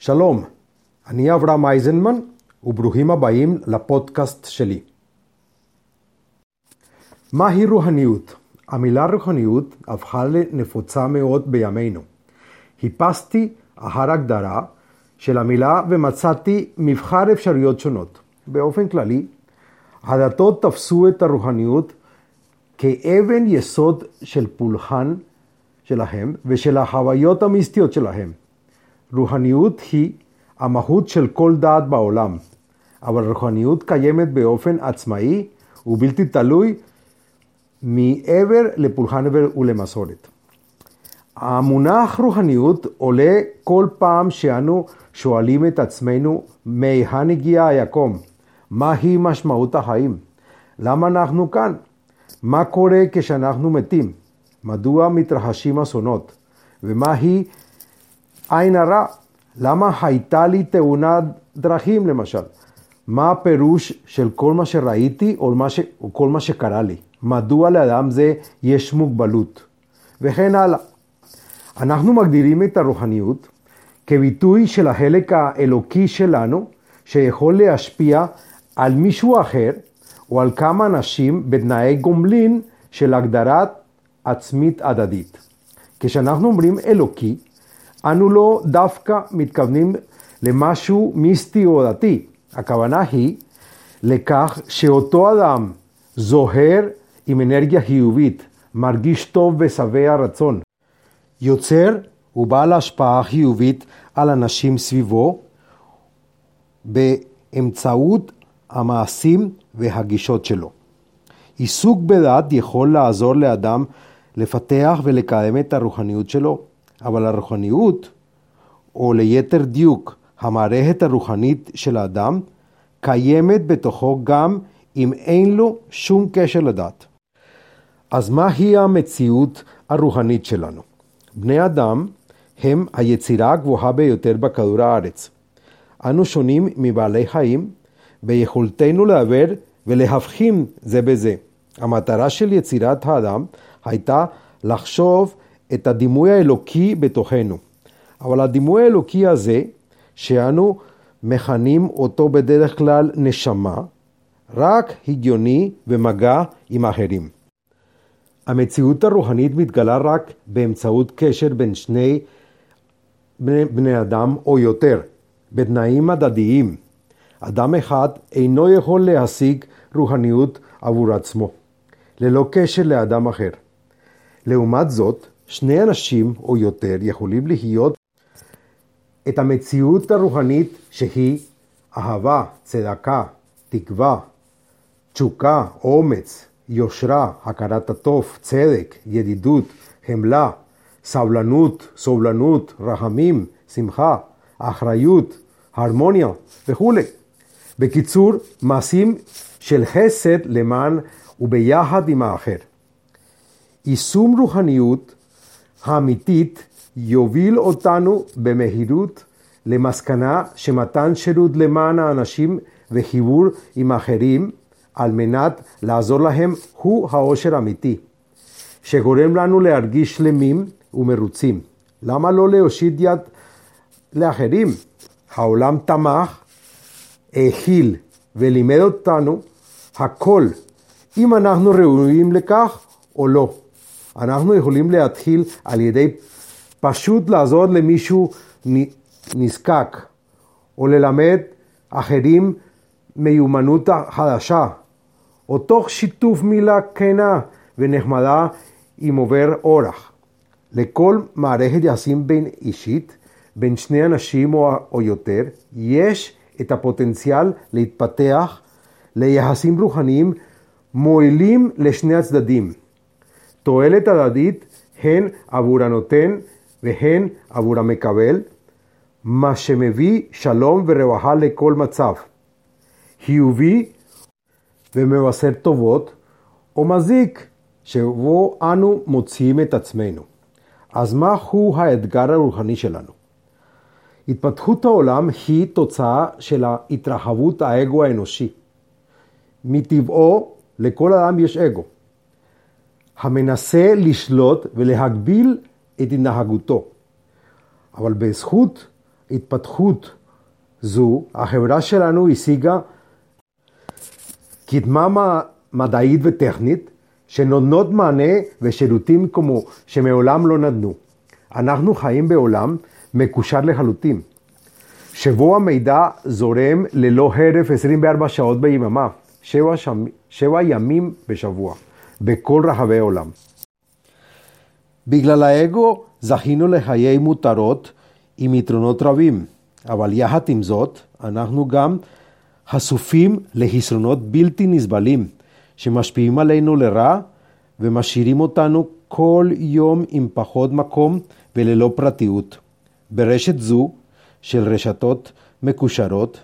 שלום, אני אברהם אייזנמן, וברוכים הבאים לפודקאסט שלי. מהי רוחניות? המילה רוחניות הפכה לנפוצה מאוד בימינו. חיפשתי אחר הגדרה של המילה ומצאתי מבחר אפשרויות שונות. באופן כללי, הדתות תפסו את הרוחניות כאבן יסוד של פולחן שלהם ושל החוויות המיסטיות שלהם. רוחניות היא המהות של כל דעת בעולם, אבל רוחניות קיימת באופן עצמאי ובלתי תלוי מעבר לפולחן ולמסורת. המונח רוחניות עולה כל פעם שאנו שואלים את עצמנו מהיכן הגיע היקום, מהי משמעות החיים, למה אנחנו כאן, מה קורה כשאנחנו מתים, מדוע מתרחשים אסונות, ומהי עין הרע, למה הייתה לי תאונת דרכים למשל, מה הפירוש של כל מה שראיתי או, מה ש... או כל מה שקרה לי, מדוע לאדם זה יש מוגבלות, וכן הלאה. אנחנו מגדירים את הרוחניות כביטוי של החלק האלוקי שלנו, שיכול להשפיע על מישהו אחר או על כמה אנשים בתנאי גומלין של הגדרת עצמית הדדית. כשאנחנו אומרים אלוקי, אנו לא דווקא מתכוונים למשהו מיסטי או דתי. הכוונה היא לכך שאותו אדם זוהר עם אנרגיה חיובית, מרגיש טוב ושבע רצון, יוצר ובעל השפעה חיובית על אנשים סביבו באמצעות המעשים והגישות שלו. עיסוק בדת יכול לעזור לאדם לפתח ולקדם את הרוחניות שלו, אבל הרוחניות, או ליתר דיוק, המערכת הרוחנית של האדם, קיימת בתוכו גם אם אין לו שום קשר לדת. אז מהי המציאות הרוחנית שלנו? בני אדם הם היצירה הגבוהה ביותר בכדור הארץ. אנו שונים מבעלי חיים ביכולתנו לעבר ולהבחין זה בזה. המטרה של יצירת האדם הייתה לחשוב את הדימוי האלוקי בתוכנו. אבל הדימוי האלוקי הזה, שאנו מכנים אותו בדרך כלל נשמה, רק הגיוני במגע עם אחרים. המציאות הרוחנית מתגלה רק באמצעות קשר בין שני בני, בני אדם או יותר, בתנאים הדדיים. אדם אחד אינו יכול להשיג רוחניות עבור עצמו, ללא קשר לאדם אחר. לעומת זאת, שני אנשים או יותר יכולים להיות את המציאות הרוחנית שהיא אהבה, צדקה, תקווה, תשוקה, אומץ, יושרה, הכרת הטוב, צדק, ידידות, חמלה, סבלנות, סובלנות, רחמים, שמחה, אחריות, הרמוניה וכולי. בקיצור, מעשים של חסד למען וביחד עם האחר. יישום רוחניות האמיתית יוביל אותנו במהירות למסקנה שמתן שירות למען האנשים וחיבור עם אחרים על מנת לעזור להם הוא העושר האמיתי, שגורם לנו להרגיש שלמים ומרוצים. למה לא להושיט יד לאחרים? העולם תמך, האכיל ולימד אותנו הכל, אם אנחנו ראויים לכך או לא. אנחנו יכולים להתחיל על ידי פשוט לעזור למישהו נזקק, או ללמד אחרים מיומנות חדשה, או תוך שיתוף מילה כנה ונחמדה עם עובר אורח. לכל מערכת יחסים בין אישית, בין שני אנשים או, או יותר, יש את הפוטנציאל להתפתח ליחסים רוחניים מועילים לשני הצדדים. תועלת הדדית הן עבור הנותן והן עבור המקבל, מה שמביא שלום ורווחה לכל מצב. חיובי ומבשר טובות, או מזיק שבו אנו מוציאים את עצמנו. אז מהו האתגר הרוחני שלנו? התפתחות העולם היא תוצאה של התרחבות האגו האנושי. מטבעו לכל אדם יש אגו, המנסה לשלוט ולהגביל את התנהגותו. אבל בזכות התפתחות זו, החברה שלנו השיגה קדמה מדעית וטכנית שנותנות מענה ושירותים כמו שמעולם לא נתנו. אנחנו חיים בעולם מקושר לחלוטין, שבו המידע זורם ללא הרף 24 שעות ביממה, 7, שם, 7 ימים בשבוע, בכל רחבי העולם. בגלל האגו זכינו לחיי מותרות עם יתרונות רבים, אבל יחד עם זאת, אנחנו גם חשופים לחסרונות בלתי נסבלים, שמשפיעים עלינו לרע ומשאירים אותנו כל יום עם פחות מקום וללא פרטיות. ברשת זו של רשתות מקושרות,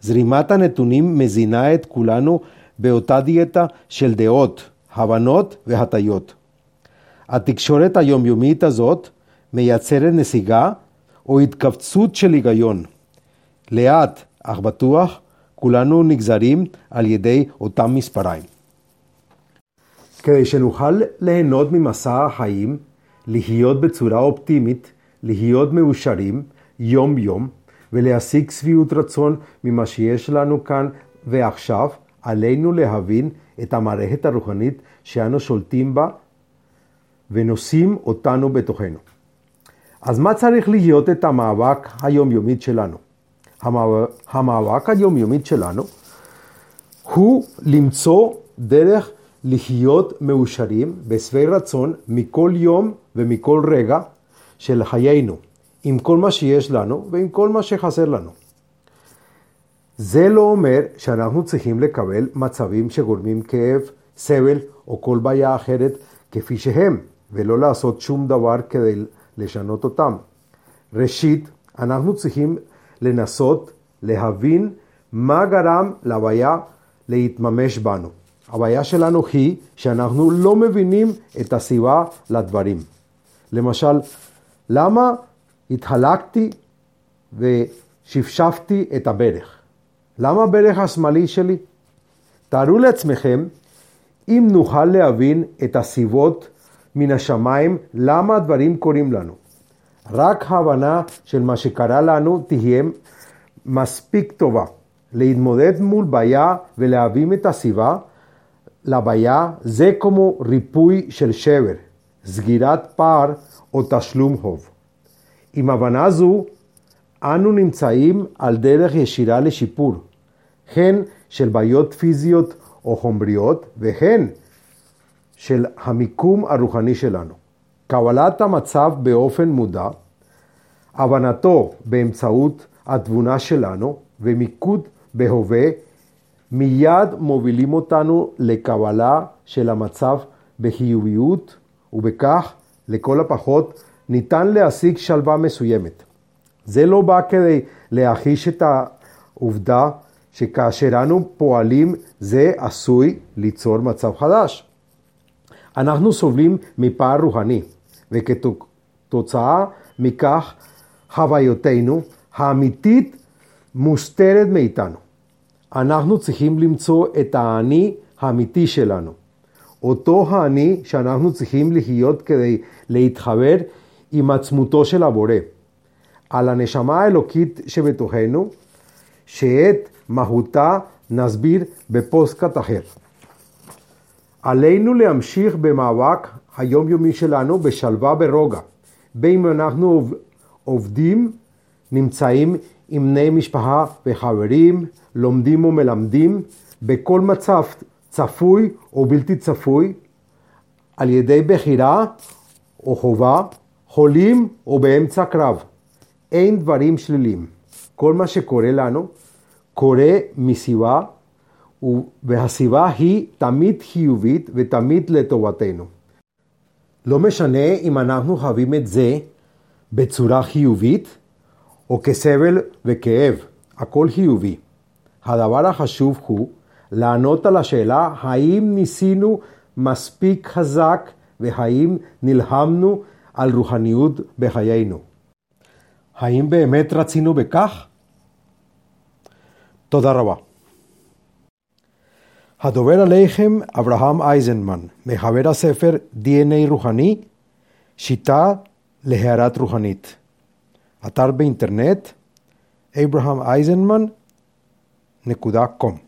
זרימת הנתונים מזינה את כולנו באותה דיאטה של דעות, הבנות והטיות. התקשורת היומיומית הזאת מייצרת נסיגה או התכווצות של היגיון. לאט אך בטוח כולנו נגזרים על ידי אותם מספריים. כדי שנוכל ליהנות ממסע החיים, לחיות בצורה אופטימית, להיות מאושרים יום-יום ולהשיג שביעות רצון ממה שיש לנו כאן ועכשיו, עלינו להבין את המערכת הרוחנית שאנו שולטים בה ונושאים אותנו בתוכנו. אז מה צריך להיות את המאבק היומיומית שלנו? המאבק היומיומית שלנו הוא למצוא דרך לחיות מאושרים בשבעי רצון מכל יום ומכל רגע של חיינו, עם כל מה שיש לנו ועם כל מה שחסר לנו. זה לא אומר שאנחנו צריכים לקבל מצבים שגורמים כאב, סבל או כל בעיה אחרת כפי שהם, ולא לעשות שום דבר כדי לשנות אותם. ראשית, אנחנו צריכים לנסות להבין מה גרם לבעיה להתממש בנו. הבעיה שלנו היא שאנחנו לא מבינים את הסיבה לדברים. למשל, למה התחלקתי ושפשפתי את הברך? למה הברך השמאלי שלי? תארו לעצמכם, אם נוכל להבין את הסיבות מן השמיים למה הדברים קורים לנו. רק ההבנה של מה שקרה לנו תהיה מספיק טובה להתמודד מול בעיה ולהבין את הסיבה לבעיה זה כמו ריפוי של שבר, סגירת פער או תשלום חוב. עם הבנה זו, אנו נמצאים על דרך ישירה לשיפור, הן של בעיות פיזיות או חומריות, והן של המיקום הרוחני שלנו. קבלת המצב באופן מודע, הבנתו באמצעות התבונה שלנו ומיקוד בהווה, מיד מובילים אותנו לקבלה של המצב בחיוביות, ובכך, לכל הפחות, ניתן להשיג שלווה מסוימת. זה לא בא כדי להחיש את העובדה שכאשר אנו פועלים זה עשוי ליצור מצב חדש. אנחנו סובלים מפער רוחני, וכתוצאה מכך חוויותינו האמיתית מוסתרת מאיתנו. אנחנו צריכים למצוא את האני האמיתי שלנו. אותו האני שאנחנו צריכים לחיות כדי להתחבר עם עצמותו של הבורא. על הנשמה האלוקית שבתוכנו, שאת מהותה נסביר בפוסטקאט אחר. עלינו להמשיך במאבק היומיומי שלנו בשלווה ברוגע, בין אנחנו עובדים, נמצאים עם בני משפחה וחברים, לומדים ומלמדים, בכל מצב צפוי או בלתי צפוי, על ידי בחירה או חובה, חולים או באמצע קרב. אין דברים שליליים. כל מה שקורה לנו קורה מסיבה, והסיבה היא תמיד חיובית ותמיד לטובתנו. לא משנה אם אנחנו חווים את זה בצורה חיובית או כסבל וכאב, הכל חיובי. הדבר החשוב הוא לענות על השאלה האם ניסינו מספיק חזק והאם נלחמנו על רוחניות בחיינו. האם באמת רצינו בכך? Toda Rabá. Hadover Aleichem Abraham Eisenman, Mehavera Sefer DNA Ruhani, Shita Leherat Ruhanit. Atarbe Internet, Abraham Eisenman, Nekuda.com.